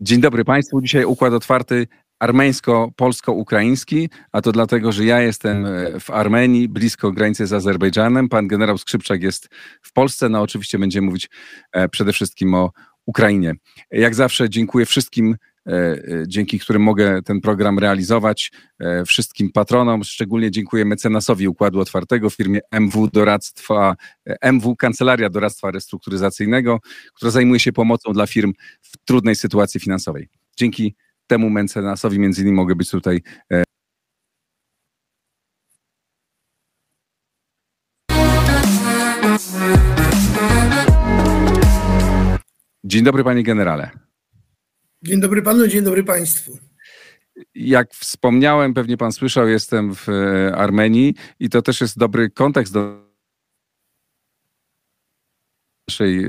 Dzień dobry Państwu. Dzisiaj układ otwarty armeńsko-polsko-ukraiński, a to dlatego, że ja jestem e, w Armenii, blisko granicy z Azerbejdżanem. Pan generał Skrzypczak jest w Polsce. No oczywiście będziemy mówić e, przede wszystkim o Ukrainie. Jak zawsze dziękuję wszystkim E, dzięki którym mogę ten program realizować. E, wszystkim patronom, szczególnie dziękuję mecenasowi Układu Otwartego, firmie MW Doradztwa, e, MW Kancelaria Doradztwa Restrukturyzacyjnego, która zajmuje się pomocą dla firm w trudnej sytuacji finansowej. Dzięki temu mecenasowi między innymi mogę być tutaj Dzień dobry, panie generale. Dzień dobry panu, dzień dobry państwu. Jak wspomniałem, pewnie pan słyszał, jestem w e, Armenii i to też jest dobry kontekst do naszej e,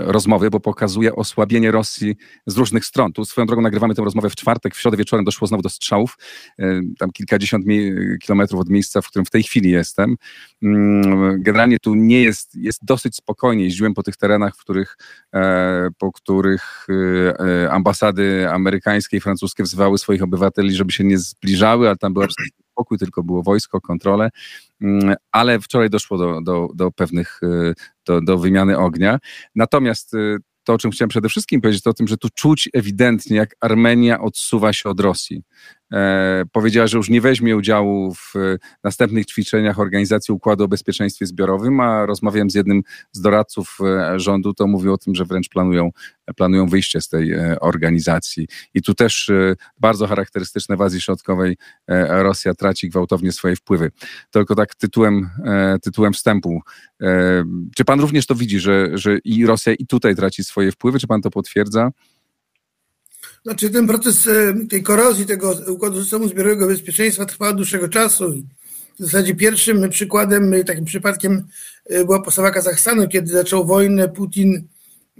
rozmowy, bo pokazuje osłabienie Rosji z różnych stron. Tu swoją drogą nagrywamy tę rozmowę w czwartek, w środę wieczorem doszło znowu do strzałów, e, tam kilkadziesiąt kilometrów od miejsca, w którym w tej chwili jestem. Mm, generalnie tu nie jest, jest dosyć spokojnie. Jeździłem po tych terenach, w których, e, po których ambasady amerykańskie i francuskie wzywały swoich obywateli, żeby się nie zbliżały, ale tam była spokój, tylko było wojsko, kontrolę, mm, ale wczoraj doszło do, do, do pewnych, y, do, do wymiany ognia. Natomiast y, to, o czym chciałem przede wszystkim powiedzieć, to o tym, że tu czuć ewidentnie, jak Armenia odsuwa się od Rosji. E, powiedziała, że już nie weźmie udziału w e, następnych ćwiczeniach Organizacji Układu o Bezpieczeństwie Zbiorowym, a rozmawiałem z jednym z doradców e, rządu, to mówił o tym, że wręcz planują, planują wyjście z tej organizacji. I tu też bardzo charakterystyczne w Azji Środkowej Rosja traci gwałtownie swoje wpływy. Tylko tak tytułem, tytułem wstępu. Czy pan również to widzi, że, że i Rosja i tutaj traci swoje wpływy? Czy pan to potwierdza? Znaczy ten proces e, tej korozji tego układu systemu zbiorowego bezpieczeństwa trwa od dłuższego czasu. W zasadzie pierwszym przykładem, e, takim przypadkiem e, była postawa Kazachstanu, kiedy zaczął wojnę Putin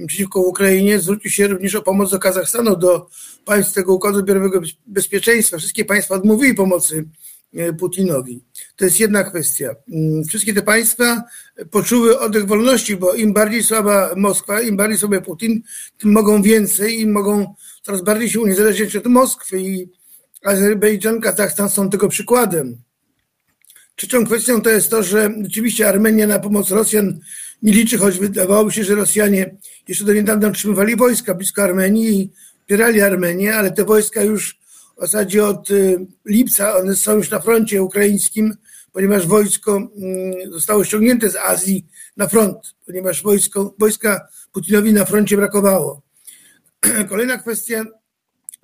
przeciwko Ukrainie, zwrócił się również o pomoc do Kazachstanu, do państw tego układu zbiorowego bezpieczeństwa. Wszystkie państwa odmówiły pomocy Putinowi. To jest jedna kwestia. Mm, wszystkie te państwa poczuły oddech wolności, bo im bardziej słaba Moskwa, im bardziej sobie Putin, tym mogą więcej i mogą coraz bardziej się uniezależniać od Moskwy i Azerbejdżan, Kazachstan są tego przykładem. Trzecią kwestią to jest to, że rzeczywiście Armenia na pomoc Rosjan nie liczy, choć wydawałoby się, że Rosjanie jeszcze do niedawna utrzymywali wojska blisko Armenii i wspierali Armenię, ale te wojska już w zasadzie od y, lipca, one są już na froncie ukraińskim, ponieważ wojsko mm, zostało ściągnięte z Azji na front, ponieważ wojsko, wojska Putinowi na froncie brakowało. Kolejna kwestia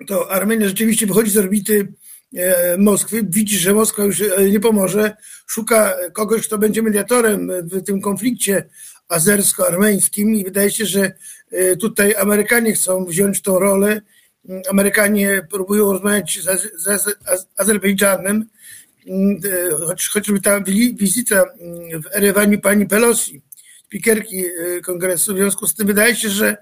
to Armenia rzeczywiście wychodzi z orbity e, Moskwy, widzi, że Moskwa już e, nie pomoże, szuka kogoś, kto będzie mediatorem w tym konflikcie azersko-armeńskim i wydaje się, że e, tutaj Amerykanie chcą wziąć tą rolę. Amerykanie próbują rozmawiać z, z Azerbejdżanem, choć, choćby ta wizyta w Erewaniu pani Pelosi, spikerki kongresu, w związku z tym wydaje się, że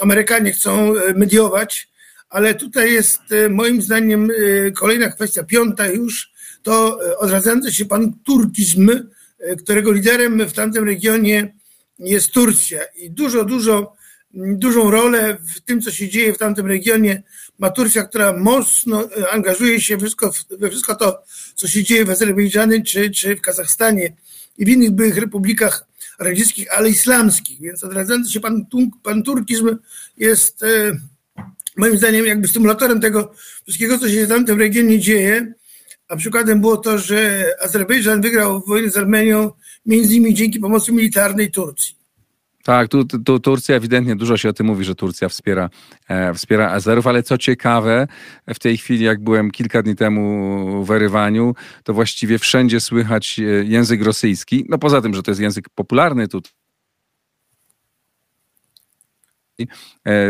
Amerykanie chcą e, mediować, ale tutaj jest e, moim zdaniem e, kolejna kwestia, piąta już, to odradzający się pan turkizm, którego liderem w tamtym regionie jest Turcja. I dużo, dużo, dużą rolę w tym, co się dzieje w tamtym regionie ma Turcja, która mocno angażuje się wszystko, we wszystko to, co się dzieje w Azerbejdżanie czy, czy w Kazachstanie i w innych byłych republikach radzieckich, ale islamskich. Więc odradzający się pan, pan turkizm jest e, moim zdaniem jakby stymulatorem tego wszystkiego, co się w regionie dzieje. A przykładem było to, że Azerbejdżan wygrał wojnę z Armenią między innymi dzięki pomocy militarnej Turcji. Tak, tu, tu Turcja ewidentnie dużo się o tym mówi, że Turcja wspiera, e, wspiera Azerów, ale co ciekawe, w tej chwili, jak byłem kilka dni temu w Erywaniu, to właściwie wszędzie słychać e, język rosyjski. No poza tym, że to jest język popularny tu E,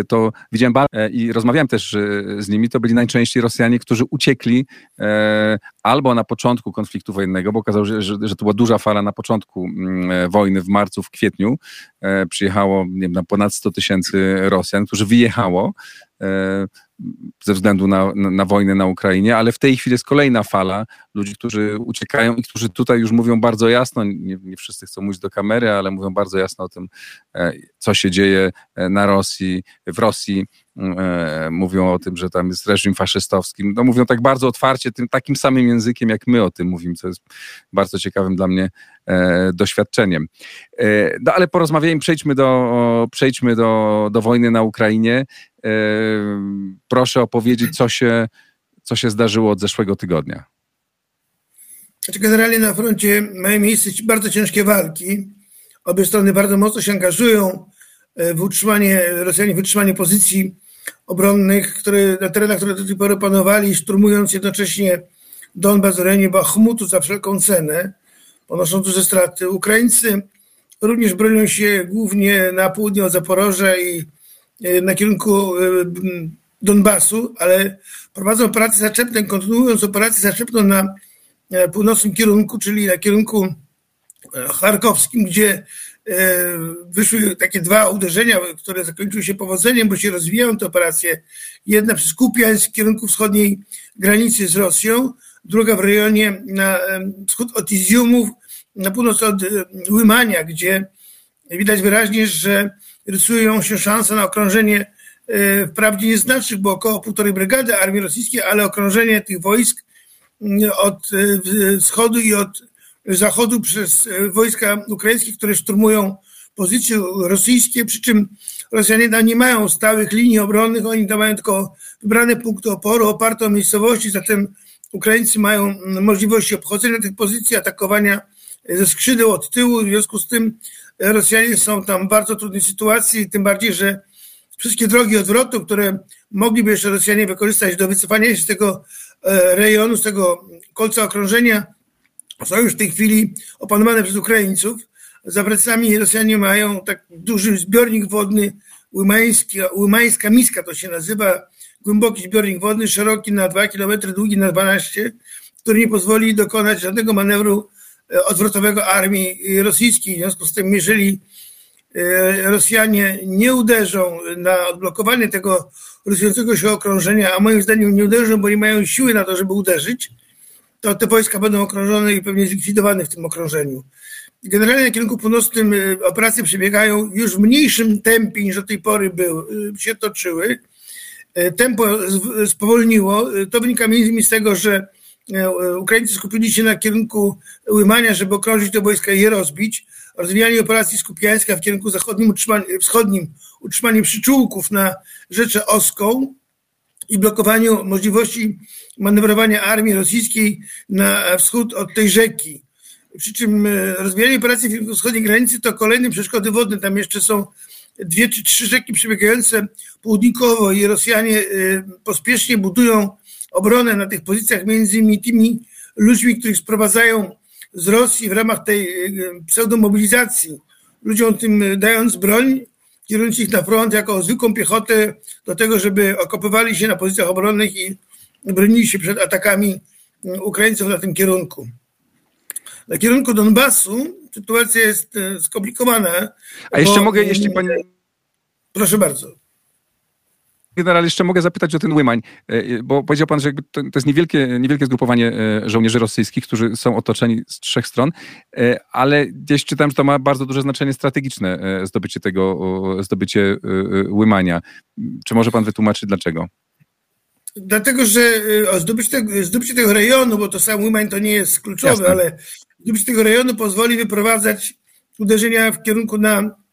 to widziałem e, i rozmawiałem też e, z nimi, to byli najczęściej Rosjanie, którzy uciekli albo na początku konfliktu wojennego, bo okazało się, że, że to była duża fala na początku mm, wojny w marcu, w kwietniu. Przyjechało nie wiem, na ponad 100 tysięcy Rosjan, którzy wyjechało ze względu na, na, na, wojnę na Ukrainie, ale w tej chwili jest kolejna fala ludzi, którzy uciekają i którzy tutaj już mówią bardzo jasno, nie, nie wszyscy chcą mówić do kamery, ale mówią bardzo jasno o tym, e, co się dzieje e, na Rosji, w Rosji, e, mówią o tym, że tam jest reżim faszystowski, no mówią tak bardzo otwarcie, tym takim samym językiem, jak my o tym mówimy, co jest bardzo ciekawym dla mnie doświadczeniem. No ale porozmawiajmy, przejdźmy do, przejdźmy do, do wojny na Ukrainie. Proszę opowiedzieć, co się, co się zdarzyło od zeszłego tygodnia. Znaczy generalnie na froncie mają miejsce bardzo ciężkie walki. Obie strony bardzo mocno się angażują e, w utrzymanie, Rosjanie w utrzymanie pozycji obronnych, które, na terenach, które do tej pory panowali, szturmując jednocześnie Donbas, rejonie Bachmutu za wszelką cenę, ponoszą duże straty. Ukraińcy również bronią się głównie na południe od Zaporoża i na kierunku e, Donbasu, ale prowadzą operacje zaczepne, kontynuując operację zaczepną na E, północnym kierunku, czyli na kierunku e, charkowskim, gdzie e, wyszły takie dwa uderzenia, które zakończyły się powodzeniem, bo się rozwijają te operacje. Jedna przez Kupiańsk w kierunku wschodniej granicy z Rosją, druga w rejonie na wschód od Iziumów, na północ od Łymania, gdzie widać wyraźnie, że rysują się szanse na okrążenie wprawdzie nieznacznych, bo około półtorej brygady armii rosyjskiej, ale okrążenie tych wojsk od e, wschodu i od zachodu przez e, wojska ukraińskie, które szturmują pozycje rosyjskie, przy czym Rosjanie tam nie mają stałych linii obronnych, oni tam mają tylko wybrane punkty oporu oparte o miejscowości, zatem Ukraińcy mają możliwości obchodzenia tych pozycji, atakowania ze skrzydeł od tyłu, w związku z tym Rosjanie są tam w bardzo trudnej sytuacji, tym bardziej, że wszystkie drogi odwrotu, które mogliby jeszcze Rosjanie wykorzystać do wycofania się z tego E, rejonu, z tego kolca okrążenia są już w tej chwili opanowane przez Ukraińców. Za plecami Rosjanie mają tak duży zbiornik wodny, Łymańska, Miska to się nazywa, głęboki zbiornik wodny, szeroki na 2 km, długi na 12, który nie pozwoli dokonać żadnego manewru odwrotowego armii rosyjskiej. W związku z tym, jeżeli e, Rosjanie nie uderzą na odblokowanie tego rysującego się okrążenia, a moim zdaniem nie uderzą, bo nie mają siły na to, żeby uderzyć, to te wojska będą okrążone i pewnie zlikwidowane w tym okrążeniu. Generalnie na kierunku północnym y, operacje przebiegają już w mniejszym tempie niż do tej pory był, y, się toczyły. Tempo spowolniło. To wynika między innymi z tego, że Ukraińcy skupili się na kierunku Łymania, żeby okrążyć te wojska i je rozbić. Rozwijanie operacji Skupiańska w kierunku zachodnim, wschodnim utrzymanie przyczółków na Rzeczę Oską i blokowaniu możliwości manewrowania armii rosyjskiej na wschód od tej rzeki. Przy czym e, rozwijanie operacji w wschodniej granicy to kolejne przeszkody wodne. Tam jeszcze są dwie czy trzy rzeki przebiegające południkowo i Rosjanie e, pospiesznie budują obronę na tych pozycjach, między innymi tymi ludźmi, których sprowadzają z Rosji w ramach tej e, pseudomobilizacji. Ludziom tym dając broń, kierując ich na front jako zwykłą piechotę do tego, żeby okopywali się na pozycjach obronnych i bronili się przed atakami Ukraińców na tym kierunku. Na kierunku Donbasu sytuacja jest e, skomplikowana. A jeszcze bo, mogę, jeśli pani... Proszę bardzo general, jeszcze mogę zapytać o ten Łymań, e, bo powiedział pan, że to, jest niewielkie, niewielkie zgrupowanie e, żołnierzy rosyjskich, którzy są otoczeni z trzech stron, e, ale gdzieś czytam, że to ma bardzo duże znaczenie strategiczne, zdobycie tego, zdobycie Łymania. Czy może pan wytłumaczyć dlaczego? Dlatego, że zdobycie tego, zdobycie tego rejonu, bo to sam Łymań to nie jest kluczowe, Jasne. ale zdobycie tego rejonu pozwoli wyprowadzać uderzenia w kierunku na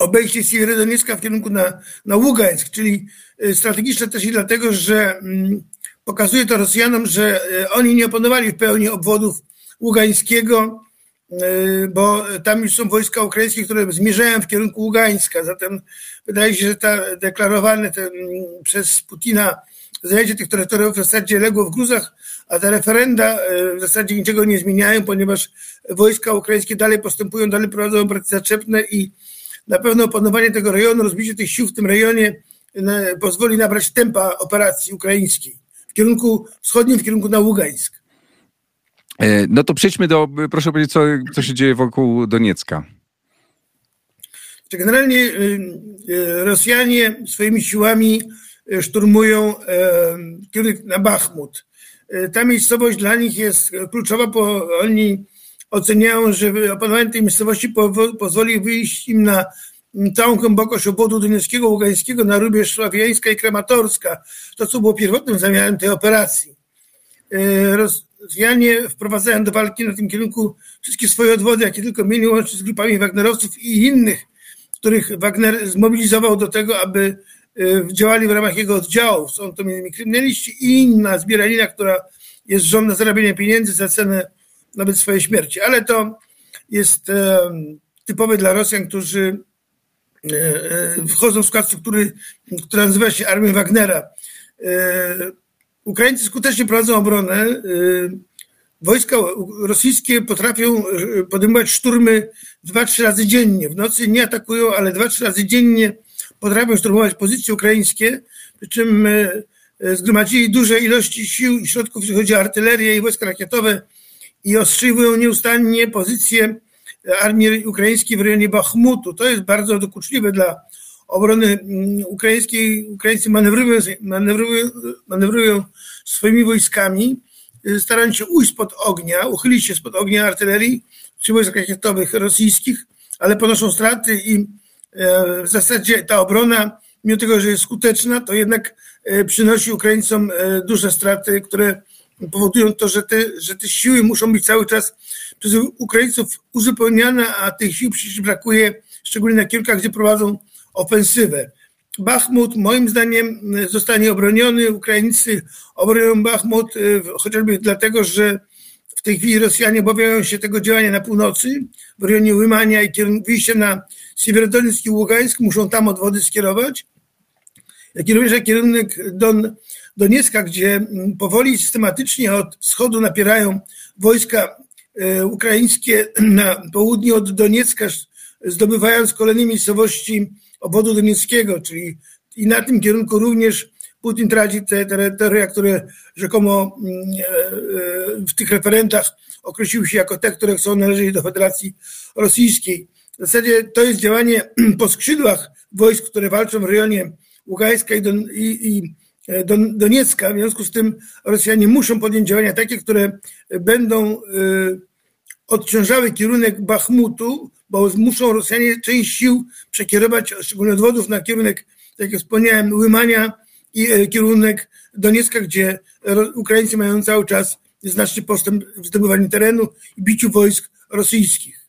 obejście Siewierodoniecka w kierunku na, na Ługańsk, czyli y, strategiczne też i dlatego, że mm, pokazuje to Rosjanom, że y, oni nie opanowali w pełni obwodów Ługańskiego, y, bo tam już są wojska ukraińskie, które zmierzają w kierunku Ługańska. Zatem wydaje się, że ta deklarowane mm, przez Putina zajęcie tych terytoriów w zasadzie legło w gruzach, a te referenda w zasadzie niczego nie zmieniają, ponieważ wojska ukraińskie dalej postępują, dalej prowadzą operacje zaczepne i na pewno opanowanie tego rejonu, rozbicie tych sił w tym rejonie pozwoli nabrać tempa operacji ukraińskiej w kierunku wschodnim, w kierunku na Ługańsk. E, no to przejdźmy do, proszę powiedzieć, co, co się dzieje wokół Doniecka. Generalnie y, y, Rosjanie swoimi siłami y, szturmują kierunek na Bachmut. Ta miejscowość dla nich jest kluczowa, bo oni oceniają, że opanowanie tej miejscowości pozwoli wyjść im na całą głębokość obwodu donieckiego, ługańskiego na rubież sławiańska i krematorska. To, co było pierwotnym zamiarem tej operacji. Rosjanie wprowadzają do walki na tym kierunku wszystkie swoje odwody, jakie tylko mieli łączyć z grupami Wagnerowców i innych których Wagner zmobilizował do tego, aby y, działali w ramach jego oddziałów. Są to m.in. kryminaliści i inna zbieranina, która jest żądna zarabiania pieniędzy za cenę nawet swojej śmierci. Ale to jest e, typowe dla Rosjan, którzy e, e, wchodzą w skład struktury, która nazywa się Armią Wagnera. Ukraińcy skutecznie prowadzą obronę wojska rosyjskie potrafią podejmować szturmy dwa, trzy razy dziennie. W nocy nie atakują, ale dwa, trzy razy dziennie potrafią szturmować pozycje ukraińskie, przy czym zgromadzili duże ilości sił i środków, jeśli chodzi o artylerię i wojska rakietowe i ostrzeliwują nieustannie pozycje armii ukraińskiej w rejonie Bachmutu. To jest bardzo dokuczliwe dla obrony mm, ukraińskiej. Ukraińcy manewrują, manewrują, manewrują swoimi wojskami starając się ujść spod ognia, uchylić się spod ognia artylerii czy wojsk rakietowych rosyjskich, ale ponoszą straty i e, w zasadzie ta obrona, mimo tego, że jest skuteczna, to jednak e, przynosi Ukraińcom e, duże straty, które powodują to, że te, że te siły muszą być cały czas przez Ukraińców uzupełniane, a tych sił przecież brakuje, szczególnie na kierunkach, gdzie prowadzą ofensywę. Bachmut moim zdaniem zostanie obroniony. Ukraińcy obronią Bachmut y, chociażby dlatego, że w tej chwili Rosjanie obawiają się tego działania na północy, w rejonie Łymania i wyjście na Siewierodoniec i Ługańsk, muszą tam odwody skierować. Jak i również kierunek Don, Doniecka, gdzie mm, powoli systematycznie od wschodu napierają wojska y, ukraińskie na południe od Doniecka, zdobywając kolejne miejscowości obwodu donieckiego, czyli i na tym kierunku również Putin traci te terytoria, które rzekomo mm, e, e, w tych referentach określiły się jako te, które chcą należeć do Federacji Rosyjskiej. W zasadzie to jest działanie po skrzydłach wojsk, które walczą w rejonie Ługańska i, i, i e, Doniecka. W związku z tym Rosjanie muszą podjąć działania takie, które będą odciążały kierunek Bachmutu, bo muszą Rosjanie część sił przekierować, szczególnie odwodów, na kierunek, tak jak wspomniałem, Łymania i e, kierunek Doniecka, gdzie Ukraińcy mają cały czas znaczny postęp w zdobywaniu terenu i biciu wojsk rosyjskich.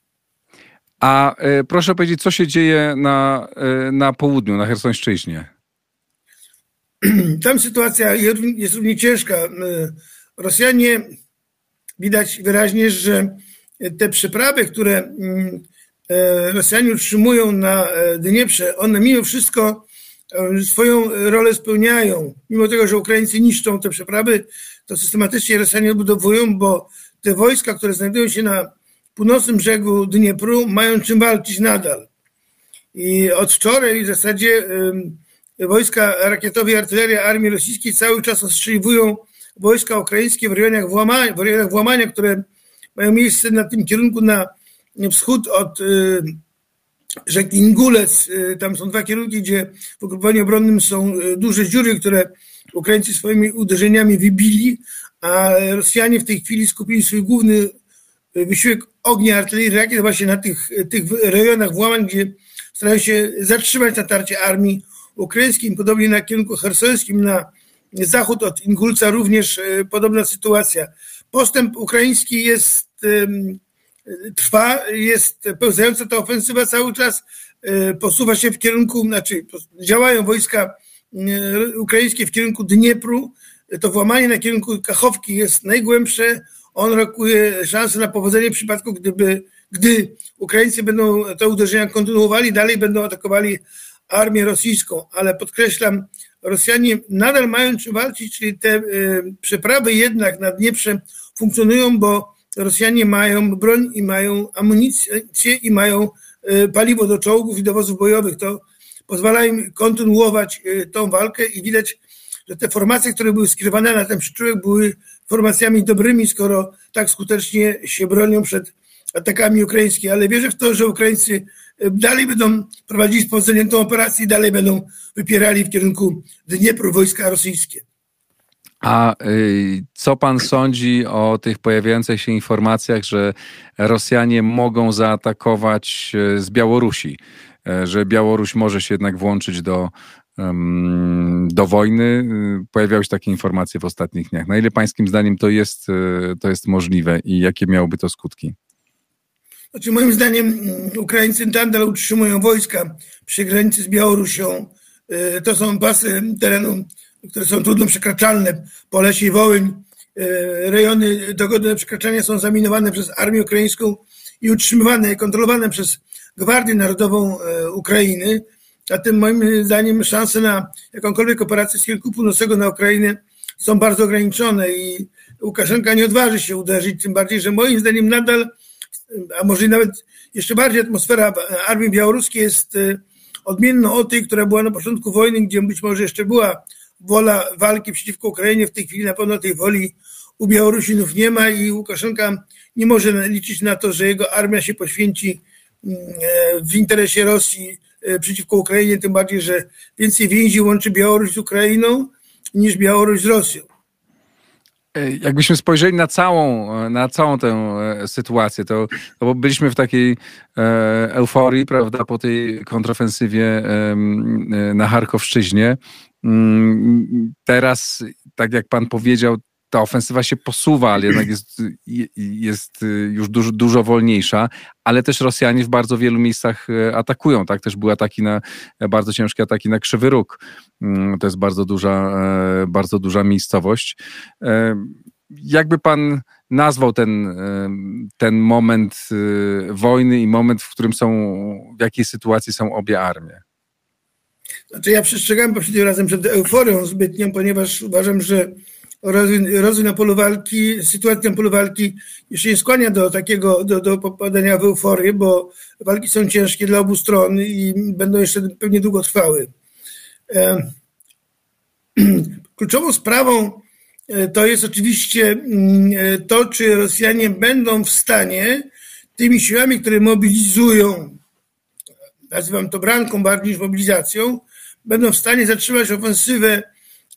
A e, proszę powiedzieć, co się dzieje na, e, na południu, na Hersońszczyźnie? Tam sytuacja jest równie ciężka. Rosjanie widać wyraźnie, że te przeprawy, które mm, E, Rosjanie utrzymują na e, Dnieprze, one mimo wszystko e, swoją rolę spełniają. Mimo tego, że Ukraińcy niszczą te przeprawy, to systematycznie Rosjanie odbudowują, bo te wojska, które znajdują się na północnym brzegu Dniepru, mają czym walczyć nadal. I od wczoraj w zasadzie wojska rakietowe i artyleria armii rosyjskiej cały czas ostrzeliwują wojska ukraińskie w rejonach włamania, w rejonach włamania które mają miejsce na tym kierunku na wschód od y, rzeki Ingulec. Y, tam są dwa kierunki, gdzie w ugrupowaniu obronnym są y, duże dziury, które Ukraińcy swoimi uderzeniami wybili, a Rosjanie w tej chwili skupili swój główny wysiłek ognia artylerii rakiet właśnie na tych, tych rejonach włamań, gdzie starają się zatrzymać natarcie armii ukraińskiej. Podobnie na kierunku hersońskim, na zachód od Ingulca również podobna sytuacja. Postęp ukraiński jest trwa, jest pełzająca ta ofensywa cały czas, e, posuwa się w kierunku, znaczy działają wojska e, ukraińskie w kierunku Dniepru, to włamanie na kierunku Kachowki jest najgłębsze, on rokuje szansę na powodzenie w przypadku, gdyby, gdy Ukraińcy będą te uderzenia kontynuowali, dalej będą atakowali armię rosyjską, ale podkreślam, Rosjanie nadal mają czym walczyć, czyli te y, przeprawy jednak na Dnieprze funkcjonują, bo Rosjanie mają broń i mają amunicję i mają paliwo do czołgów i do wozów bojowych. To pozwala im kontynuować tą walkę i widać, że te formacje, które były skierowane na ten przyczółek, były formacjami dobrymi, skoro tak skutecznie się bronią przed atakami ukraińskimi. Ale wierzę w to, że Ukraińcy dalej będą prowadzili z tą operację i dalej będą wypierali w kierunku Dniepru wojska rosyjskie. A y, co pan sądzi o tych pojawiających się informacjach, że Rosjanie mogą zaatakować y, z Białorusi? Y, że Białoruś może się jednak włączyć do, do wojny. Pojawiały się takie informacje w ostatnich dniach. Na ile pańskim zdaniem to jest, to jest możliwe i jakie miałoby to skutki? Znaczy, moim zdaniem mm, Ukraińcy nadal utrzymują wojska przy granicy z Białorusią. To są pasy terenu które są trudno przekraczalne, Polesie i Wołyń, e, rejony dogodne przekraczania są zaminowane przez armię ukraińską i utrzymywane, kontrolowane przez Gwardię Narodową e, Ukrainy. A tym moim zdaniem szanse na jakąkolwiek operację z kierunku północnego na Ukrainę są bardzo ograniczone i Łukaszenka nie odważy się uderzyć, tym bardziej, że moim zdaniem nadal, a może nawet jeszcze bardziej atmosfera armii białoruskiej jest e, odmienna od tej, która była na początku wojny, gdzie być może jeszcze była wola walki przeciwko Ukrainie. W tej chwili na pewno tej woli u Białorusinów nie ma i Łukaszenka nie może liczyć na to, że jego armia się poświęci mm, e, w interesie Rosji e, przeciwko Ukrainie, tym bardziej, że więcej więzi łączy Białoruś z Ukrainą niż Białoruś z Rosją. E, jakbyśmy spojrzeli na całą, na całą tę sytuację, to, to bo byliśmy w takiej euforii, prawda, po tej kontrofensywie na Charkowszczyźnie. Mm, teraz, tak jak pan powiedział, ta ofensywa się posuwa, ale jednak jest, jest już dużo, dużo wolniejsza, ale też Rosjanie w bardzo wielu miejscach e, atakują, tak? Też były ataki na, bardzo ciężkie ataki na Krzywy Róg. Mm, to jest bardzo duża, e, bardzo duża miejscowość. E, jakby pan nazwał ten, ten moment wojny i moment, w którym są, w jakiej sytuacji są obie armie? Znaczy ja przestrzegam poprzednim razem przed euforią zbytnią, ponieważ uważam, że rozwój, na polu walki, sytuacja na polu walki jeszcze nie skłania do takiego, do, do popadania w euforię, bo walki są ciężkie dla obu stron i będą jeszcze pewnie długo trwały. Kluczową sprawą e, to jest oczywiście mm, e, to, czy Rosjanie będą w stanie tymi siłami, które mobilizują, nazywam to branką bardziej niż mobilizacją, będą w stanie zatrzymać ofensywę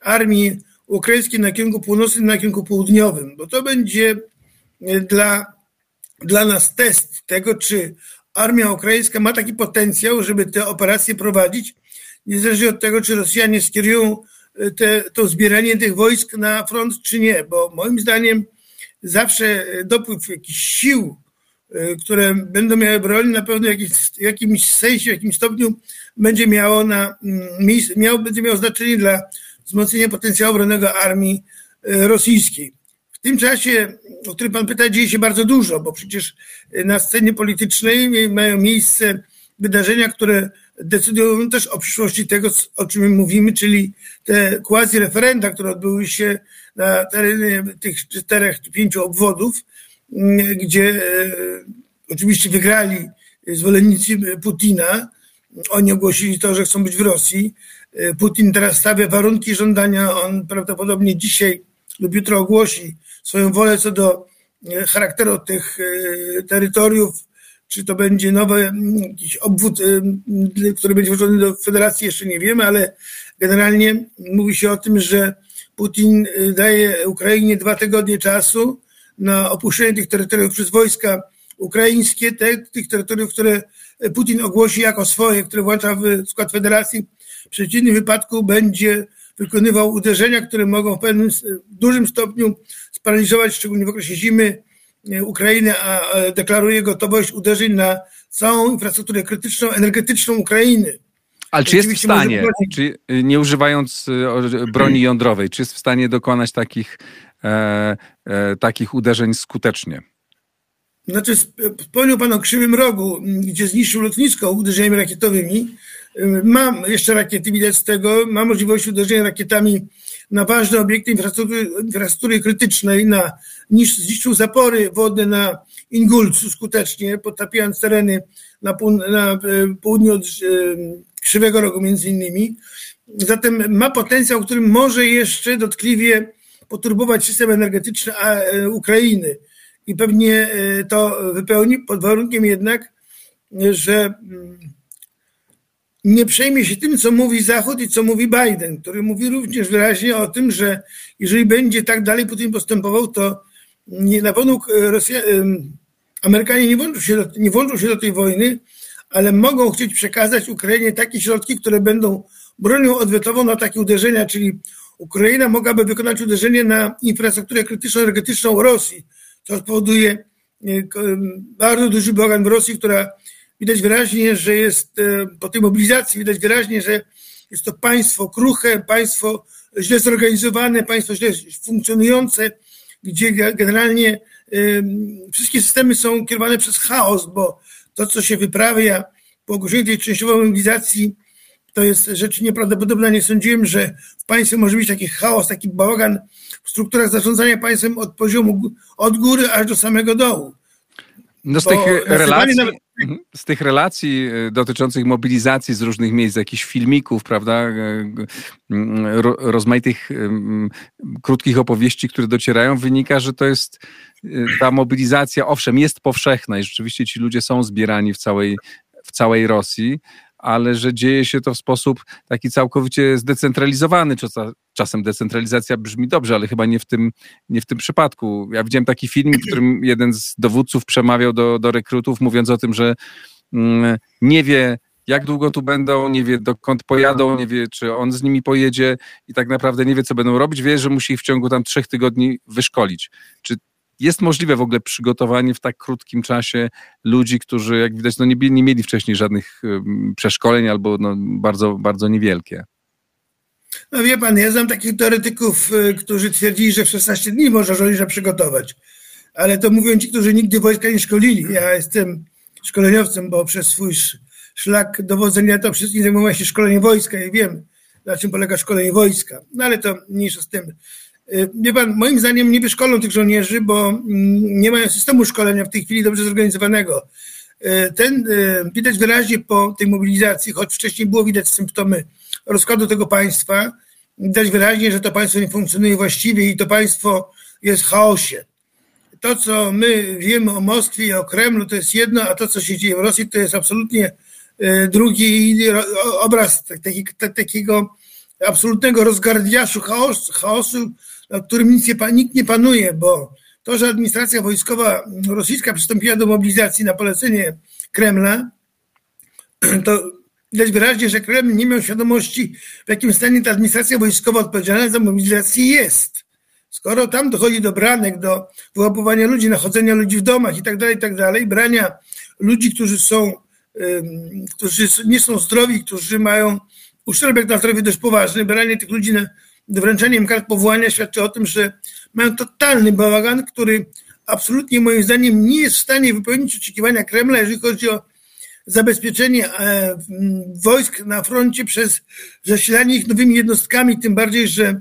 armii ukraińskiej na kierunku północnym, na kierunku południowym, bo to będzie e, dla, dla nas test tego, czy armia ukraińska ma taki potencjał, żeby te operacje prowadzić, niezależnie od tego, czy Rosjanie skierują e, te, to zbieranie tych wojsk na front, czy nie, bo moim zdaniem zawsze dopływ jakichś sił które będą miały broń, na pewno jakiś, jakimś sensie, w jakimś stopniu będzie miało, na, mm, miało, będzie miało znaczenie dla wzmocnienia potencjału obronnego armii y, rosyjskiej. W tym czasie, o którym Pan pyta, dzieje się bardzo dużo, bo przecież y, na scenie politycznej mają miejsce wydarzenia, które decydują też o przyszłości tego, o czym my mówimy, czyli te quasi-referenda, które odbyły się na terenie tych czterech, pięciu obwodów, gdzie e, oczywiście wygrali zwolennicy Putina. Oni ogłosili to, że chcą być w Rosji. E, Putin teraz stawia warunki żądania. On prawdopodobnie dzisiaj lub jutro ogłosi swoją wolę co do e, charakteru tych terytoriów, czy to będzie nowy jakiś obwód, który będzie włożony do federacji, jeszcze nie wiemy, ale generalnie mówi się o tym, że Putin daje Ukrainie dwa tygodnie czasu, na opuszczenie tych terytoriów przez wojska ukraińskie, te, tych terytoriów, które Putin ogłosi jako swoje, które włącza w skład federacji. W przeciwnym wypadku będzie wykonywał uderzenia, które mogą w pewnym dużym stopniu sparaliżować, szczególnie w okresie zimy, e, Ukrainę, a deklaruje gotowość uderzeń na całą infrastrukturę krytyczną, energetyczną Ukrainy. Ale czy jest w stanie, czy nie używając e, broni jądrowej, czy jest w stanie dokonać takich e, e, takich uderzeń skutecznie. Znaczy, wspomniał Pan o Krzywym Rogu, gdzie zniszczył lotnisko uderzeniami rakietowymi. Mam jeszcze rakiety, widać z tego. Ma możliwość uderzenia rakietami na ważne obiekty infrastruktury, infrastruktury krytycznej, na, niż zniszczył zapory wodne na Ingulcu skutecznie, potapiając tereny na, pół, na południu od Krzywego Rogu między innymi. Zatem ma potencjał, którym może jeszcze dotkliwie poturbować system energetyczny Ukrainy. I pewnie to wypełni pod warunkiem jednak, że mm, nie przejmie się tym, co mówi Zachód i co mówi Biden, który mówi również wyraźnie o tym, że jeżeli będzie tak dalej Putin postępował, to nie, na pewno Rosja, Amerykanie nie włączą, się do, nie włączą się do tej wojny, ale mogą chcieć przekazać Ukrainie takie środki, które będą bronią odwetową na takie uderzenia, czyli Ukraina mogłaby wykonać uderzenie na infrastrukturę krytyczną, energetyczną Rosji, co spowoduje e, bardzo duży bałagan w Rosji, która widać wyraźnie, że jest e, po tej mobilizacji, widać wyraźnie, że jest to państwo kruche, państwo źle zorganizowane, państwo źle funkcjonujące, gdzie generalnie wszystkie systemy są kierowane przez chaos, bo to, co się wyprawia po ogłoszeniu tej częściowej mobilizacji, to jest rzecz nieprawdopodobna. Nie sądziłem, że w państwie może być taki chaos, taki bałagan w strukturach zarządzania państwem od poziomu od góry aż do samego dołu. No z, tych relacji, nawet... Mhm. z tych relacji e, dotyczących mobilizacji z różnych miejsc, jakichś filmików, prawda, e, rozmaitych krótkich opowieści, które docierają, wynika, że to jest ta mobilizacja, owszem, jest powszechna i rzeczywiście ci ludzie są zbierani w całej, w całej Rosji, ale że dzieje się to w sposób taki całkowicie zdecentralizowany. Czasem decentralizacja brzmi dobrze, ale chyba nie w tym, nie w tym przypadku. Ja widziałem taki film, w którym jeden z dowódców przemawiał do, do rekrutów, mówiąc o tym, że mm, nie wie, jak długo tu będą, nie wie dokąd pojadą, nie wie, czy on z nimi pojedzie i tak naprawdę nie wie, co będą robić. Wie, że musi ich w ciągu tam trzech tygodni wyszkolić. Czy jest możliwe w ogóle przygotowanie w tak krótkim czasie ludzi, którzy jak widać no nie, nie mieli wcześniej żadnych przeszkoleń albo no bardzo, bardzo niewielkie. No wie pan, ja znam takich teoretyków, y, którzy twierdzili, że w 16 dni można żołnierza przygotować. Ale to mówią ci, którzy nigdy wojska nie szkolili. Ja jestem szkoleniowcem, bo przez swój szlak dowodzenia to wszystkim zajmowałem się szkoleniem wojska i wiem, na czym polega szkolenie wojska. No ale to mniejsza z tym. Y, wie pan, moim zdaniem nie wyszkolą tych żołnierzy, bo mm, nie mają systemu szkolenia w tej chwili dobrze zorganizowanego. Y, ten y, widać wyraźnie po tej mobilizacji, choć wcześniej było widać symptomy rozkładu tego państwa, widać wyraźnie, że to państwo nie funkcjonuje właściwie i to państwo jest w chaosie. To, co my wiemy o Moskwie i o Kremlu, to jest jedno, a to, co się dzieje w Rosji, to jest absolutnie drugi obraz takiego absolutnego rozgardiaszu, chaosu, chaosu nad którym nic nie, nikt nie panuje, bo to, że administracja wojskowa rosyjska przystąpiła do mobilizacji na polecenie Kremla, to widać wyraźnie, że Kreml nie miał świadomości, w jakim stanie ta administracja wojskowa odpowiedzialna za mobilizację jest. Skoro tam dochodzi do branek, do wyłapywania ludzi, nachodzenia ludzi w domach i tak dalej, i tak dalej, brania ludzi, którzy są, którzy nie są zdrowi, którzy mają uszczerbek na zdrowiu dość poważny, branie tych ludzi na, wręczenie im kart powołania świadczy o tym, że mają totalny bałagan, który absolutnie moim zdaniem nie jest w stanie wypełnić oczekiwania Kremla, jeżeli chodzi o zabezpieczenie e, wojsk na froncie przez zasilanie ich nowymi jednostkami, tym bardziej, że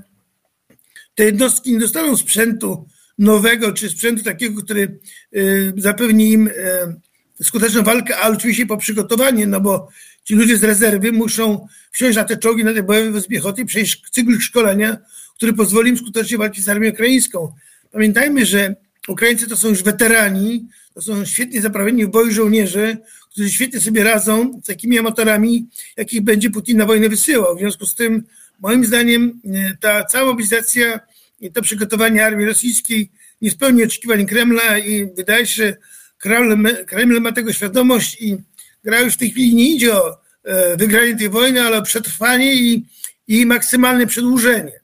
te jednostki nie dostaną sprzętu nowego, czy sprzętu takiego, który e, zapewni im e, skuteczną walkę, ale oczywiście po przygotowanie, no bo ci ludzie z rezerwy muszą wsiąść na te czołgi, na te bojowe z piechoty i przejść cykl szkolenia, który pozwoli im skutecznie walczyć z armią ukraińską. Pamiętajmy, że Ukraińcy to są już weterani, to są świetnie zaprawieni w boju żołnierze, którzy świetnie sobie radzą z takimi amatorami, jakich będzie Putin na wojnę wysyłał. W związku z tym, moim zdaniem, ta cała mobilizacja i to przygotowanie armii rosyjskiej nie spełni oczekiwań Kremla i wydaje się, że Kreml, Kreml ma tego świadomość i gra już w tej chwili nie idzie o e, wygranie tej wojny, ale o przetrwanie i, i maksymalne przedłużenie.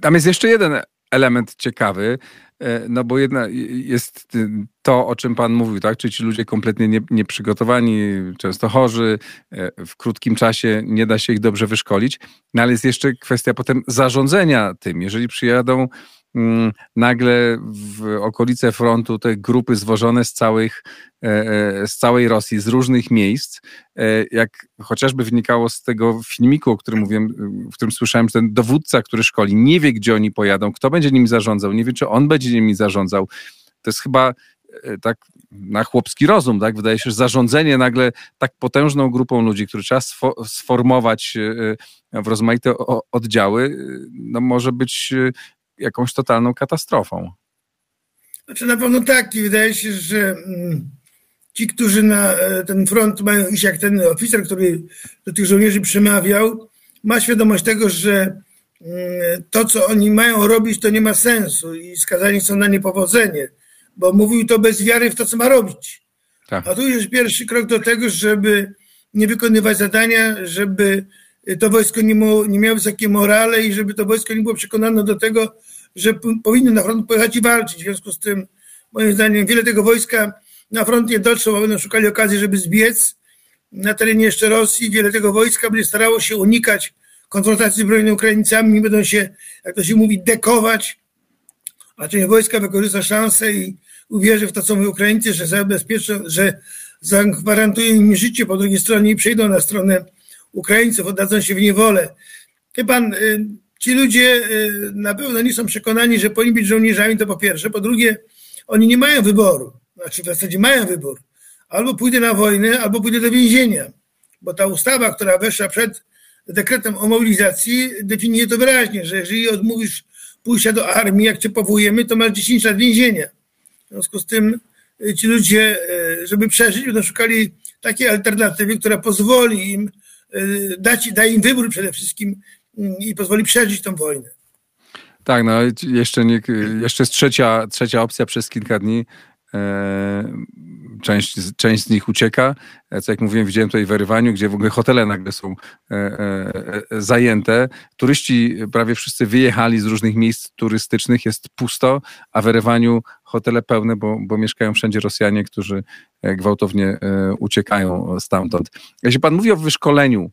Tam jest jeszcze jeden element ciekawy, e, no bo jedna jest to, o czym Pan mówił, tak? Czyli ci ludzie kompletnie nie, nieprzygotowani, często chorzy, e, w krótkim czasie nie da się ich dobrze wyszkolić. No ale jest jeszcze kwestia potem zarządzania tym. Jeżeli przyjadą nagle w okolice frontu te grupy zwożone z, całych, e, e, z całej Rosji, z różnych miejsc, e, jak chociażby wynikało z tego filmiku, o którym mówiłem, w którym słyszałem, że ten dowódca, który szkoli, nie wie, gdzie oni pojadą, kto będzie nimi zarządzał, nie wie, czy on będzie nimi zarządzał. To jest chyba tak na chłopski rozum, tak? Wydaje się, że zarządzenie nagle tak potężną grupą ludzi, które trzeba sformować w rozmaite oddziały, no może być jakąś totalną katastrofą. Znaczy na pewno tak i wydaje się, że mm, ci, którzy na e, ten front mają iść jak ten oficer, który do tych żołnierzy przemawiał, ma świadomość tego, że mm, to, co oni mają robić, to nie ma sensu i skazani są na niepowodzenie, bo mówił to bez wiary w to, co ma robić. Tak. A tu jest pierwszy krok do tego, żeby nie wykonywać zadania, żeby to wojsko nie, mo, nie miało wysokie morale i żeby to wojsko nie było przekonane do tego, że powinno na front pojechać i walczyć. W związku z tym, moim zdaniem, wiele tego wojska na front nie dotrze, będą szukali okazji, żeby zbiec na terenie jeszcze Rosji. Wiele tego wojska będzie starało się unikać konfrontacji z zbrojnymi Ukraińcami, będą się, jak to się mówi, dekować. A część wojska wykorzysta szansę i uwierzy w to, co mówią Ukraińcy, że zabezpieczą, że zagwarantują im życie po drugiej stronie i przejdą na stronę Ukraińców, oddadzą się w niewolę. Wie pan, y, ci ludzie y, na pewno nie są przekonani, że powinni być żołnierzami, to po pierwsze. Po drugie, oni nie mają wyboru. Znaczy w zasadzie mają wybór. Albo pójdę na wojnę, albo pójdę do więzienia. Bo ta ustawa, która weszła przed dekretem o mobilizacji, definiuje to wyraźnie, że jeżeli odmówisz pójścia do armii, jak cię powołujemy, to masz 10 lat więzienia. W związku z tym y, ci ludzie, żeby przeżyć, będą szukali takiej alternatywy, która pozwoli im dać, da im wybór przede wszystkim i pozwoli przeżyć tą wojnę. Tak, no jeszcze, nie, jeszcze jest trzecia, trzecia opcja przez kilka dni. E, część, część z nich ucieka. E, co jak mówiłem, widziałem tutaj w Erywaniu, gdzie w ogóle hotele nagle są e, zajęte. Turyści prawie wszyscy wyjechali z różnych miejsc turystycznych, jest pusto, a w Erywaniu hotele pełne, bo, bo mieszkają wszędzie Rosjanie, którzy gwałtownie uciekają stamtąd. Jeśli pan mówi o wyszkoleniu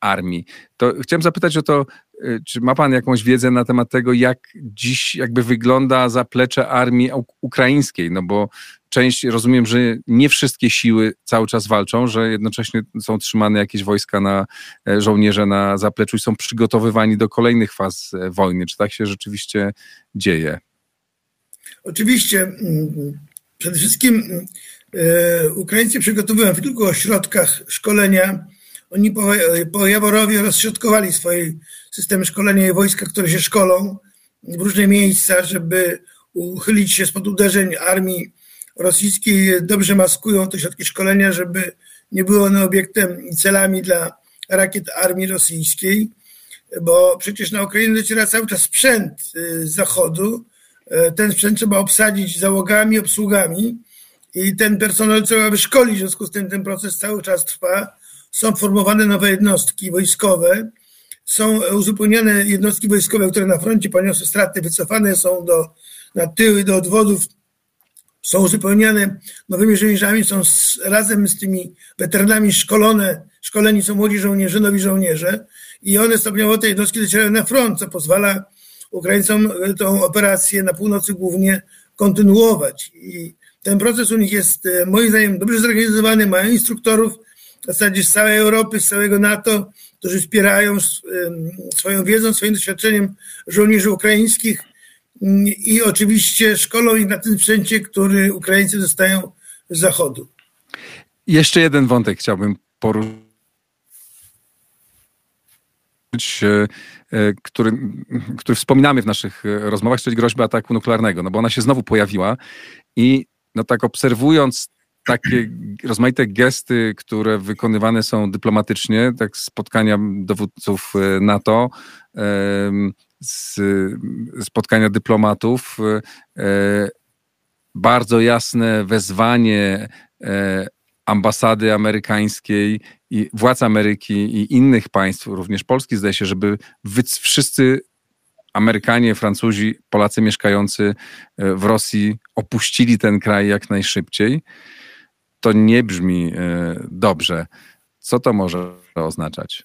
armii. To chciałem zapytać o to, e, czy ma Pan jakąś wiedzę na temat tego, jak dziś jakby wygląda zaplecze armii ukraińskiej? No bo część, rozumiem, że nie wszystkie siły cały czas walczą, że jednocześnie są trzymane jakieś wojska na e, żołnierze na zapleczu i są przygotowywani do kolejnych faz wojny. Czy tak się rzeczywiście dzieje? Oczywiście. Mm, przede wszystkim Ukraińcy przygotowują w kilku ośrodkach szkolenia oni po, po Jaworowie rozśrodkowali swoje systemy szkolenia i wojska, które się szkolą w różne miejsca, żeby uchylić się spod uderzeń armii rosyjskiej. Dobrze maskują te środki szkolenia, żeby nie były one obiektem i celami dla rakiet armii rosyjskiej, bo przecież na Ukrainę dociera cały czas sprzęt y, z zachodu. Y, ten sprzęt trzeba obsadzić załogami, obsługami i ten personel trzeba wyszkolić, w związku z tym ten proces cały czas trwa są formowane nowe jednostki wojskowe, są uzupełniane jednostki wojskowe, które na froncie poniosły straty, wycofane są do, na tyły, do odwodów, są uzupełniane nowymi żołnierzami, są z, razem z tymi weteranami szkolone, szkoleni są młodzi żołnierze, nowi żołnierze i one stopniowo te jednostki docierają na front, co pozwala Ukraińcom tą operację na północy głównie kontynuować. I ten proces u nich jest moim zdaniem dobrze zorganizowany, mają instruktorów, w zasadzie z całej Europy, z całego NATO, którzy wspierają swoją wiedzą, swoim doświadczeniem żołnierzy ukraińskich mm, i oczywiście szkolą ich na tym sprzęcie, który Ukraińcy dostają z Zachodu. Jeszcze jeden wątek chciałbym poruszyć, e, e, który, który wspominamy w naszych rozmowach, czyli groźby ataku nuklearnego, no bo ona się znowu pojawiła i no tak obserwując takie rozmaite gesty, które wykonywane są dyplomatycznie, tak spotkania dowódców e, NATO, spotkania dyplomatów, e, bardzo jasne wezwanie e, ambasady amerykańskiej i władz Ameryki i innych państw, również Polski zdaje się, żeby wszyscy Amerykanie, Francuzi, Polacy mieszkający w Rosji opuścili ten kraj jak najszybciej to nie brzmi e, dobrze. Co to może oznaczać?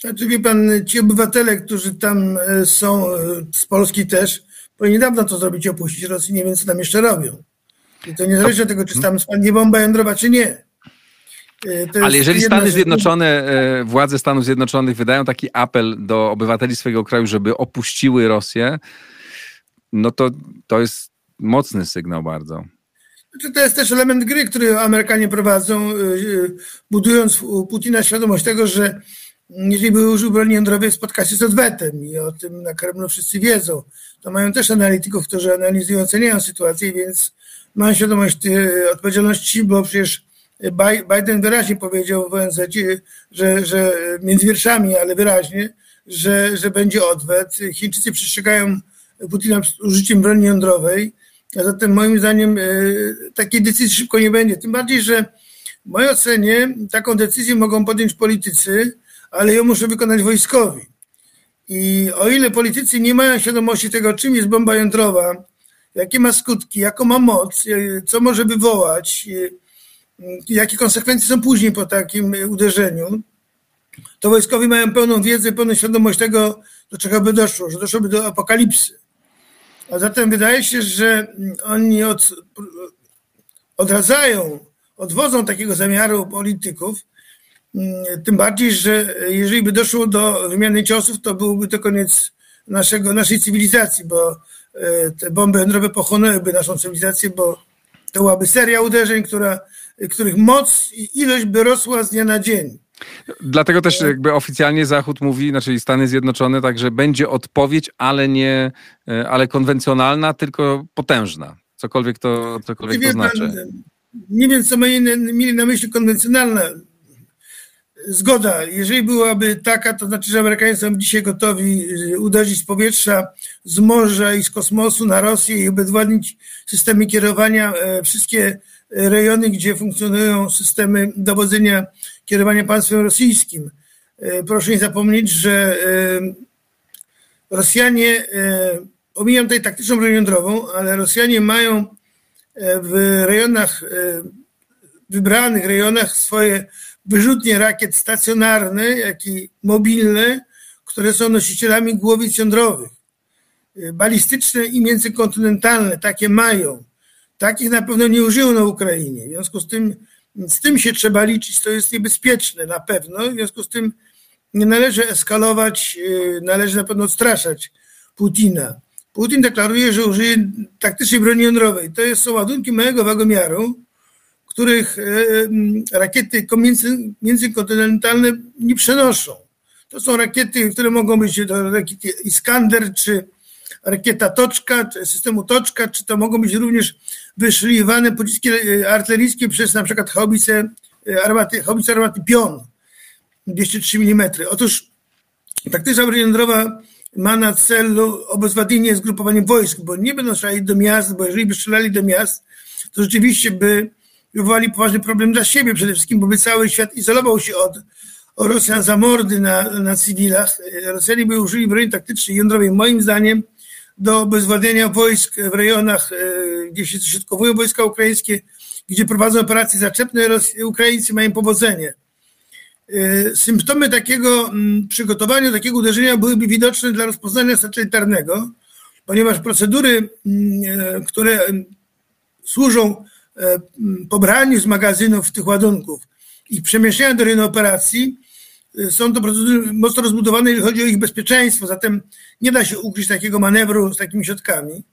Znaczy, wie pan, ci obywatele, którzy tam e, są, e, z Polski też, powinni dawno to zrobić, opuścić Rosję, nie wiem, co tam jeszcze robią. I to niezależnie od tego, czy tam spadnie bomba jądrowa, czy nie. Ale jeżeli Stany Zjednoczone, władze Stanów Zjednoczonych wydają taki apel do obywateli swojego kraju, żeby opuściły Rosję, no to to jest mocny sygnał bardzo. To jest też element gry, który Amerykanie prowadzą, y, y, budując u Putina świadomość tego, że jeżeli by użył broni jądrowej, spotka się z odwetem i o tym na Kremlu wszyscy wiedzą. To mają też analityków, którzy analizują, oceniają sytuację, więc mają świadomość odpowiedzialności, bo przecież Biden wyraźnie powiedział w ONZ, że, że między wierszami, ale wyraźnie, że, że będzie odwet. Chińczycy przestrzegają Putina użyciem broni jądrowej, a zatem moim zdaniem e, takiej decyzji szybko nie będzie. Tym bardziej, że w mojej ocenie taką decyzję mogą podjąć politycy, ale ją muszą wykonać wojskowi. I o ile politycy nie mają świadomości tego, czym jest bomba jądrowa, jakie ma skutki, jaką ma moc, e, co może wywołać, e, jakie konsekwencje są później po takim uderzeniu, to wojskowi mają pełną wiedzę, pełną świadomość tego, do czego by doszło, że doszłoby do apokalipsy. A zatem wydaje się, że oni od, odradzają, odwodzą takiego zamiaru polityków, tym bardziej, że jeżeli by doszło do wymiany ciosów, to byłby to koniec naszego, naszej cywilizacji, bo e, te bomby jądrowe pochłonęłyby naszą cywilizację, bo to byłaby seria uderzeń, która, których moc i ilość by rosła z dnia na dzień. Dlatego też jakby oficjalnie Zachód mówi, znaczy Stany Zjednoczone, także będzie odpowiedź, ale nie, e, ale konwencjonalna, tylko potężna. Cokolwiek to, cokolwiek nie to znaczy. Nie wiem, co mieli na myśli konwencjonalna. Zgoda. Jeżeli byłaby taka, to znaczy, że Amerykanie są dzisiaj gotowi e, uderzyć z powietrza, z morza i z kosmosu na Rosję i obezwładnić systemy kierowania, e, wszystkie rejony, gdzie funkcjonują systemy dowodzenia kierowania państwem rosyjskim. E, proszę nie zapomnieć, że e, Rosjanie, e, pomijam tutaj taktyczną broń jądrową, ale Rosjanie mają w rejonach, wybranych rejonach swoje wyrzutnie rakiet stacjonarne, jak i mobilne, które są nosicielami głowic jądrowych. Balistyczne i międzykontynentalne, takie mają. Takich na pewno nie użyją na Ukrainie. W związku z tym, z tym się trzeba liczyć, to jest niebezpieczne na pewno. W związku z tym nie należy eskalować, y, należy na pewno odstraszać Putina. Putin deklaruje, że użyje taktycznej broni jądrowej. To są ładunki małego wagomiaru, których y, y, rakiety międzykontynentalne nie przenoszą. To są rakiety, które mogą być rakiety Iskander czy rakieta Toczka, systemu Toczka, czy to mogą być również wyszliwane pociski e, artyleryjskie przez na przykład haubice e, armaty, haubice armaty Pion 203 mm. Otóż taktyczna jądrowa ma na celu obezwładnienie zgrupowaniem wojsk, bo nie będą strzelali do miast, bo jeżeli by strzelali do miast, to rzeczywiście by wywołali poważny problem dla siebie przede wszystkim, bo by cały świat izolował się od, od Rosjan za mordy na, na cywilach. E, Rosjanie by użyli broni taktycznej jądrowej, moim zdaniem, do obezwładniania wojsk w rejonach, e, gdzie się środkowują wojska ukraińskie, gdzie prowadzą operacje zaczepne, Ukraińcy mają powodzenie. E, symptomy takiego mm, przygotowania, takiego uderzenia byłyby widoczne dla rozpoznania satelitarnego, ponieważ procedury, mm, e, które służą pobraniu z magazynów tych ładunków i przemieszczaniu do rynku operacji są to procedury mocno rozbudowane, jeżeli chodzi o ich bezpieczeństwo, zatem nie da się ukryć takiego manewru z takimi środkami.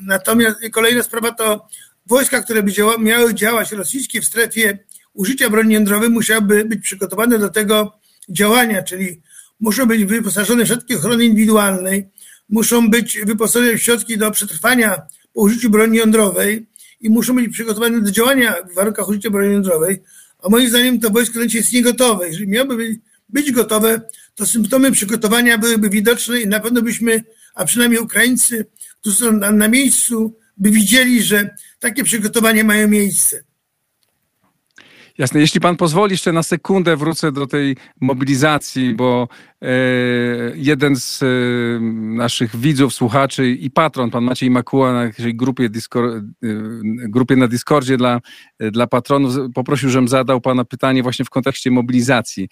Natomiast kolejna sprawa to wojska, które by działa, miały działać rosyjskie w strefie użycia broni jądrowej, musiałyby być przygotowane do tego działania, czyli muszą być wyposażone w środki ochrony indywidualnej, muszą być wyposażone w środki do przetrwania po użyciu broni jądrowej i muszą być przygotowane do działania w warunkach użycia broni jądrowej a moim zdaniem to wojsko lecie jest niegotowe. Jeżeli miałoby być gotowe, to symptomy przygotowania byłyby widoczne i na pewno byśmy, a przynajmniej Ukraińcy, którzy są na, na miejscu, by widzieli, że takie przygotowania mają miejsce. Jasne. Jeśli pan pozwoli, jeszcze na sekundę wrócę do tej mobilizacji, bo jeden z e, naszych widzów, słuchaczy i patron, pan Maciej Makuła na grupie, Discord, e, grupie na Discordzie dla, dla patronów, poprosił, żebym zadał pana pytanie właśnie w kontekście mobilizacji.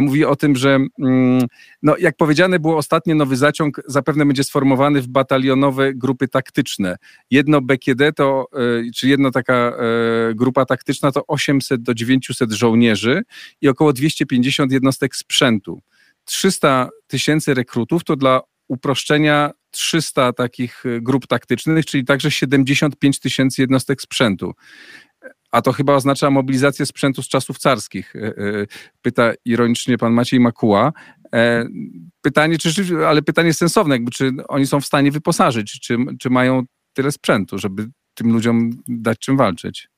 Mówi o tym, że mm, no, jak powiedziane było ostatnio, nowy zaciąg zapewne będzie sformowany w batalionowe grupy taktyczne. Jedno BKD to, czy jedna taka grupa taktyczna to 800 do 900 żołnierzy i około 250 jednostek sprzętu. 300 tysięcy rekrutów to dla uproszczenia 300 takich grup taktycznych, czyli także 75 tysięcy jednostek sprzętu. A to chyba oznacza mobilizację sprzętu z czasów carskich, pyta ironicznie pan Maciej Makuła. Pytanie, czy, ale pytanie sensowne, jakby, czy oni są w stanie wyposażyć, czy, czy mają tyle sprzętu, żeby tym ludziom dać czym walczyć?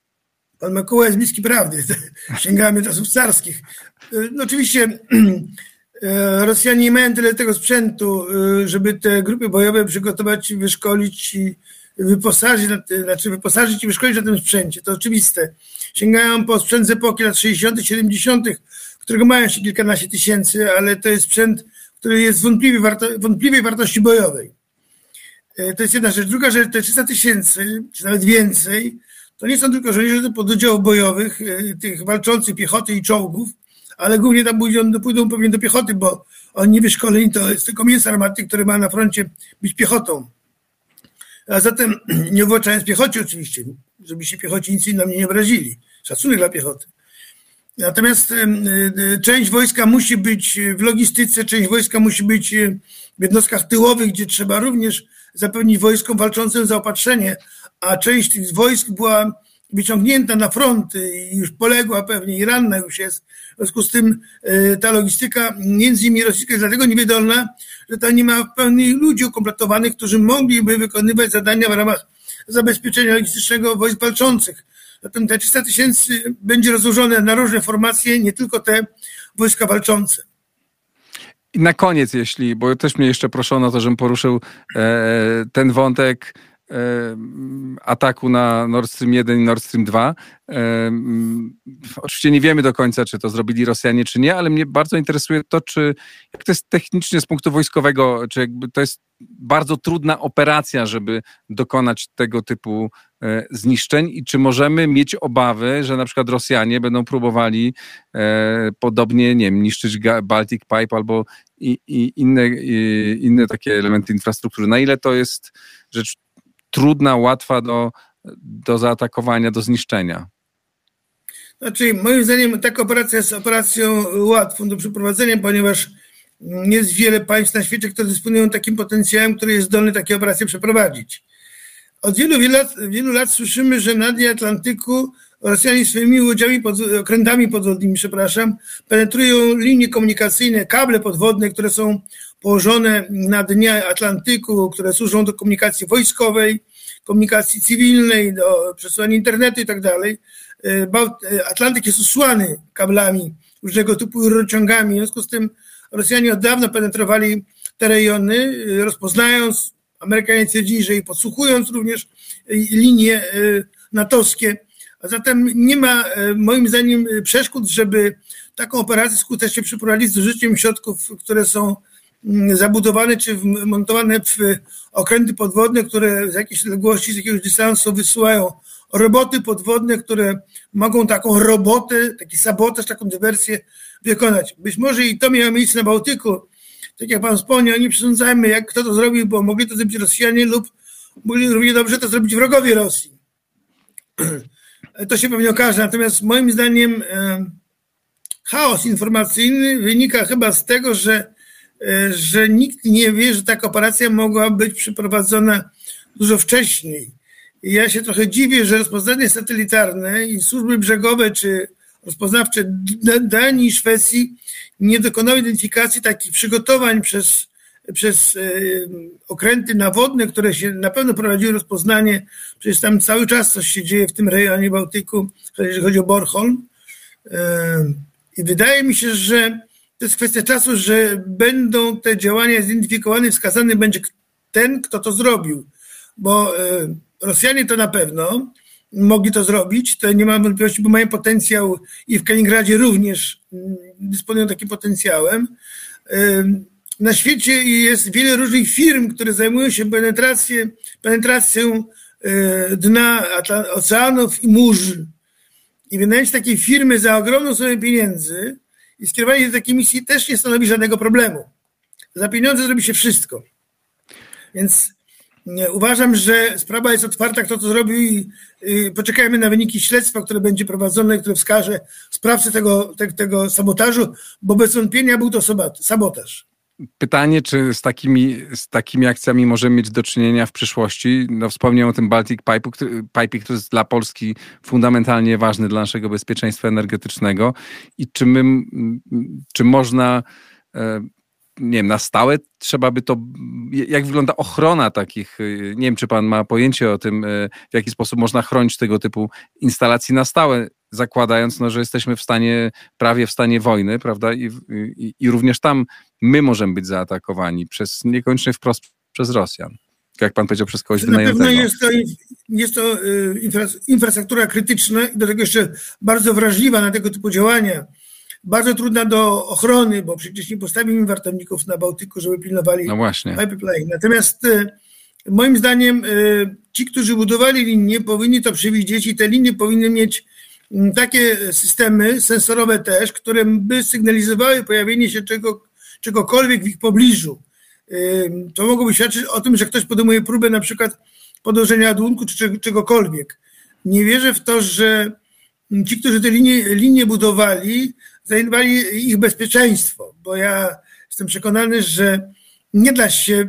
Pan Makuła jest bliski prawdy. Sięgamy czasów carskich. No oczywiście e, Rosjanie nie mają tyle tego sprzętu, e, żeby te grupy bojowe przygotować, wyszkolić i wyposażyć, znaczy wyposażyć i wyszkolić na tym sprzęcie. To oczywiste. Sięgają po sprzęt z epoki lat 60., 70., którego mają się kilkanaście tysięcy, ale to jest sprzęt, który jest wątpliwej, warto, wątpliwej wartości bojowej. E, to jest jedna rzecz. Druga rzecz, te 300 tysięcy, czy nawet więcej, to nie są tylko żołnierze do pododdziałów bojowych, e, tych walczących piechoty i czołgów, ale głównie tam pójdą, pójdą pewnie do piechoty, bo oni wyszkoleni to jest tylko mięso armatnie, które ma na froncie być piechotą. A zatem nie uwłaczając piechocie oczywiście, żeby się piechoci nic na mnie nie obrazili. Szacunek dla piechoty. Natomiast e, część wojska musi być w logistyce, część wojska musi być w jednostkach tyłowych, gdzie trzeba również zapewnić wojskom walczącym zaopatrzenie, a część tych wojsk była wyciągnięta na fronty i już poległa pewnie i ranna już jest. W związku z tym e, ta logistyka, między innymi rosyjska, jest dlatego niewydolna, że tam nie ma pełni ludzi ukompletowanych, którzy mogliby wykonywać zadania w ramach zabezpieczenia logistycznego wojsk walczących. Zatem te 300 tysięcy będzie rozłożone na różne formacje, nie tylko te wojska walczące. I na koniec, jeśli, bo też mnie jeszcze proszono o to, żebym poruszył e, ten wątek ataku na Nord Stream 1 i Nord Stream 2. E, oczywiście nie wiemy do końca, czy to zrobili Rosjanie, czy nie, ale mnie bardzo interesuje to, czy jak to jest technicznie z punktu wojskowego, czy jakby to jest bardzo trudna operacja, żeby dokonać tego typu e, zniszczeń i czy możemy mieć obawy, że na przykład Rosjanie będą próbowali e, podobnie, nie wiem, niszczyć Baltic Pipe albo i, i inne, i inne takie elementy infrastruktury. Na ile to jest rzecz trudna, łatwa do, do zaatakowania, do zniszczenia? Znaczy, moim zdaniem taka operacja jest operacją łatwą do przeprowadzenia, ponieważ jest wiele państw na świecie, które dysponują takim potencjałem, który jest zdolny takie operacje przeprowadzić. Od wielu, wielu, lat, wielu lat słyszymy, że na dnie Atlantyku Rosjanie swoimi łodziami, pod, okrętami podwodnymi, przepraszam, penetrują linie komunikacyjne, kable podwodne, które są położone na dnie Atlantyku, które służą do komunikacji wojskowej, komunikacji cywilnej, do przesyłania internetu i tak dalej. E, e, Atlantyk jest usłany kablami różnego typu rurociągami, w związku z tym Rosjanie od dawna penetrowali te rejony, y, rozpoznając, Amerykanie twierdzili, że i podsłuchując również linie natowskie. A zatem nie ma moim zdaniem przeszkód, żeby taką operację skutecznie przeprowadzić z użyciem środków, które są zabudowane czy montowane w okręty podwodne, które z jakiejś odległości, z jakiegoś dystansu wysyłają roboty podwodne, które mogą taką robotę, taki sabotaż, taką dywersję wykonać. Być może i to miało miejsce na Bałtyku. Tak jak pan wspomniał, nie przesądzajmy, jak kto to zrobił, bo mogli to zrobić Rosjanie lub mogli równie dobrze to zrobić wrogowie Rosji. To się pewnie okaże. Natomiast moim zdaniem chaos informacyjny wynika chyba z tego, że, że nikt nie wie, że taka operacja mogła być przeprowadzona dużo wcześniej. I ja się trochę dziwię, że rozpoznanie satelitarne i służby brzegowe czy rozpoznawcze Danii i Szwecji nie dokonały identyfikacji takich przygotowań przez, przez e, okręty nawodne, które się na pewno prowadziły rozpoznanie. Przecież tam cały czas coś się dzieje w tym rejonie Bałtyku, jeżeli chodzi o Bornholm. E, I wydaje mi się, że to jest kwestia czasu, że będą te działania zidentyfikowane, wskazany będzie ten, kto to zrobił. Bo e, Rosjanie to na pewno, mogli to zrobić, to nie mam wątpliwości, bo mają potencjał i w Kaliningradzie również mm, dysponują takim potencjałem. Na świecie jest wiele różnych firm, które zajmują się penetracją, penetracją e, dna oceanów i mórz. I wynająć takiej firmy za ogromną sumę pieniędzy i skierowanie do takiej misji też nie stanowi żadnego problemu. Za pieniądze zrobi się wszystko. Więc Uważam, że sprawa jest otwarta, kto to zrobił i poczekajmy na wyniki śledztwa, które będzie prowadzone, które wskaże sprawcę tego, te, tego sabotażu, bo bez wątpienia był to sabotaż. Pytanie, czy z takimi, z takimi akcjami możemy mieć do czynienia w przyszłości? No, wspomniałem o tym Baltic Pipe, który, Pipe, który jest dla Polski fundamentalnie ważny dla naszego bezpieczeństwa energetycznego. I czy, my, czy można e, nie wiem, na stałe trzeba by to, jak wygląda ochrona takich, nie wiem, czy pan ma pojęcie o tym, e, w jaki sposób można chronić tego typu instalacji na stałe, zakładając, no, że jesteśmy w stanie, prawie w stanie wojny, prawda, I, i, i również tam my możemy być zaatakowani przez, niekoniecznie wprost przez Rosjan. Jak pan powiedział, przez kogoś wynajętego. Na pewno jest to, jest to y, infrastruktura krytyczna i do tego jeszcze bardzo wrażliwa na tego typu działania bardzo trudna do ochrony, bo przecież nie postawimy wartowników na Bałtyku, żeby pilnowali no właśnie. pipeline. Natomiast e, moim zdaniem e, ci, którzy budowali linie, powinni to przewidzieć i te linie powinny mieć takie systemy sensorowe też, które by sygnalizowały pojawienie się czego, czegokolwiek w ich pobliżu. To mogłoby świadczyć o tym, że ktoś podejmuje próbę na przykład podłożenia ładunku czy czegokolwiek. Nie wierzę w to, że ci, którzy te linie, linie budowali, zaniedbali ich bezpieczeństwo, bo ja jestem przekonany, że nie da się e,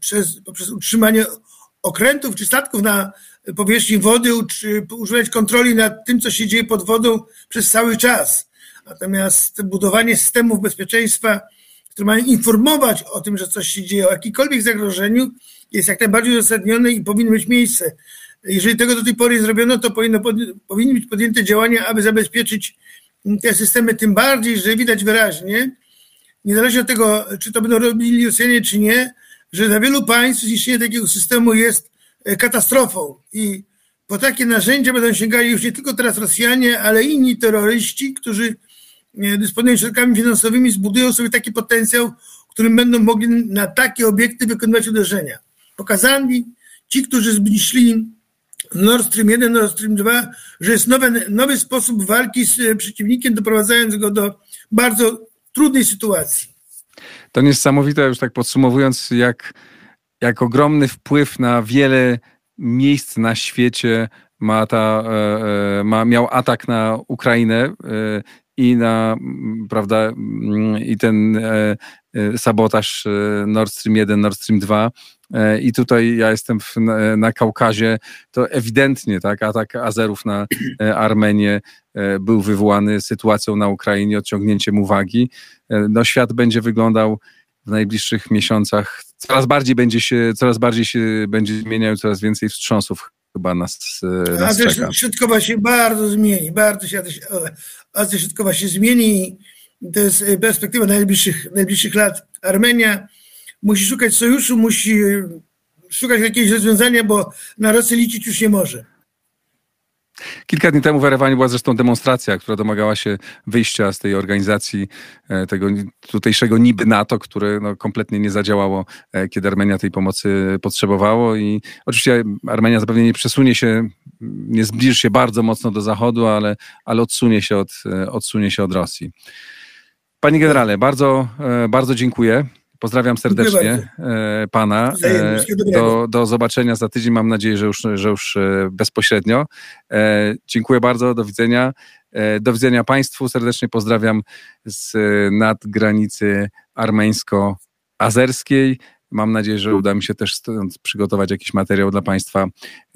przez, poprzez utrzymanie okrętów czy statków na powierzchni wody czy używać kontroli nad tym, co się dzieje pod wodą przez cały czas. Natomiast budowanie systemów bezpieczeństwa, które mają informować o tym, że coś się dzieje, o jakimkolwiek zagrożeniu, jest jak najbardziej uzasadnione i powinno mieć miejsce. Jeżeli tego do tej pory nie zrobiono, to powinno, powinny być podjęte działania, aby zabezpieczyć te systemy, tym bardziej, że widać wyraźnie, niezależnie od tego, czy to będą robili Rosjanie, czy nie, że dla wielu państw zniszczenie takiego systemu jest e, katastrofą. I po takie narzędzia będą sięgali już nie tylko teraz Rosjanie, ale inni terroryści, którzy dysponują środkami finansowymi, zbudują sobie taki potencjał, którym będą mogli na takie obiekty wykonywać uderzenia. Pokazali ci, którzy zniszczyli Nord Stream 1, Nord Stream 2, że jest nowy, nowy sposób walki z e, przeciwnikiem, doprowadzając go do bardzo trudnej sytuacji. To niesamowite, już tak podsumowując, jak, jak ogromny wpływ na wiele miejsc na świecie ma ta, e, e, ma, miał atak na Ukrainę i na, prawda, i ten sabotaż Nord Stream 1, Nord Stream 2 E, I tutaj ja jestem w, na, na, Kaukazie, to ewidentnie tak, atak Azerów na e, Armenię e, był wywołany sytuacją na Ukrainie, odciągnięciem uwagi. No, świat będzie wyglądał w najbliższych miesiącach, coraz bardziej będzie się, coraz bardziej się będzie zmieniał, coraz więcej wstrząsów chyba nas, nas czeka. Środkowa się bardzo zmieni, bardzo się Azja Środkowa się zmieni. To jest perspektywa najbliższych, najbliższych lat. Armenia musi szukać sojuszu, musi szukać jakiegoś rozwiązania, bo na Rosję liczyć już nie może. Kilka dni temu w Erewaniu była zresztą demonstracja, która domagała się wyjścia z tej organizacji, e, tego tutejszego niby NATO, które no, kompletnie nie zadziałało, e, kiedy Armenia tej pomocy potrzebowało i oczywiście Armenia zapewne nie przesunie się, nie zbliży się bardzo mocno do Zachodu, ale, ale odsunie, się od, e, odsunie się od Rosji. Panie generale, bardzo, bardzo dziękuję. Pozdrawiam serdecznie e, pana. E, do, do zobaczenia za tydzień. Mam nadzieję, że już, że już e, bezpośrednio. Dziękuję bardzo. Do widzenia. Do widzenia Państwu. Serdecznie pozdrawiam z nadgranicy armeńsko-azerskiej. Mam nadzieję, że uda mi się też przygotować jakiś materiał dla Państwa.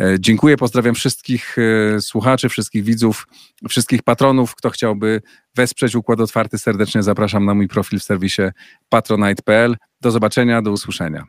E, dziękuję, pozdrawiam wszystkich e, słuchaczy, wszystkich widzów, wszystkich patronów. Kto chciałby wesprzeć Układ Otwarty, serdecznie zapraszam na mój profil w serwisie patronite.pl. Do zobaczenia, do usłyszenia.